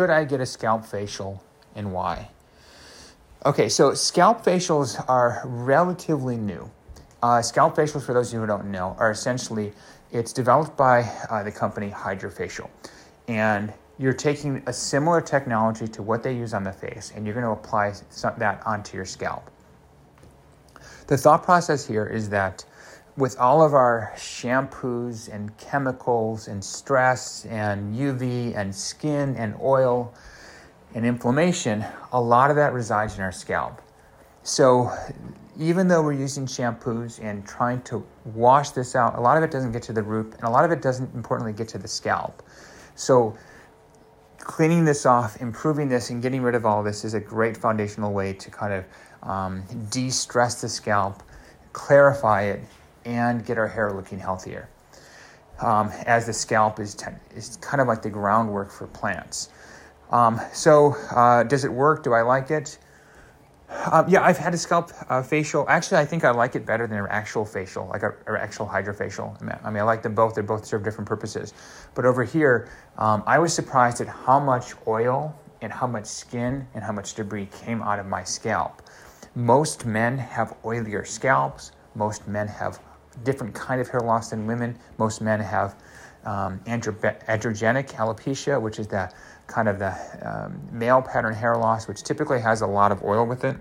should I get a scalp facial and why? Okay, so scalp facials are relatively new. Uh, scalp facials, for those of you who don't know, are essentially it's developed by uh, the company Hydrafacial, and you're taking a similar technology to what they use on the face, and you're going to apply some, that onto your scalp. The thought process here is that with all of our shampoos and chemicals and stress and UV and skin and oil and inflammation, a lot of that resides in our scalp. So even though we're using shampoos and trying to wash this out, a lot of it doesn't get to the root and a lot of it doesn't importantly get to the scalp. So cleaning this off, improving this, and getting rid of all this is a great foundational way to kind of um, de stress the scalp, clarify it, and get our hair looking healthier. Um, as the scalp is, ten- is kind of like the groundwork for plants. Um, so, uh, does it work? Do I like it? Um, yeah, I've had a scalp uh, facial. Actually, I think I like it better than an actual facial, like an actual Hydrafacial. I mean, I like them both. They both serve different purposes. But over here, um, I was surprised at how much oil and how much skin and how much debris came out of my scalp. Most men have oilier scalps. Most men have different kind of hair loss than women. Most men have um, androgenic alopecia, which is the kind of the um, male pattern hair loss, which typically has a lot of oil with it.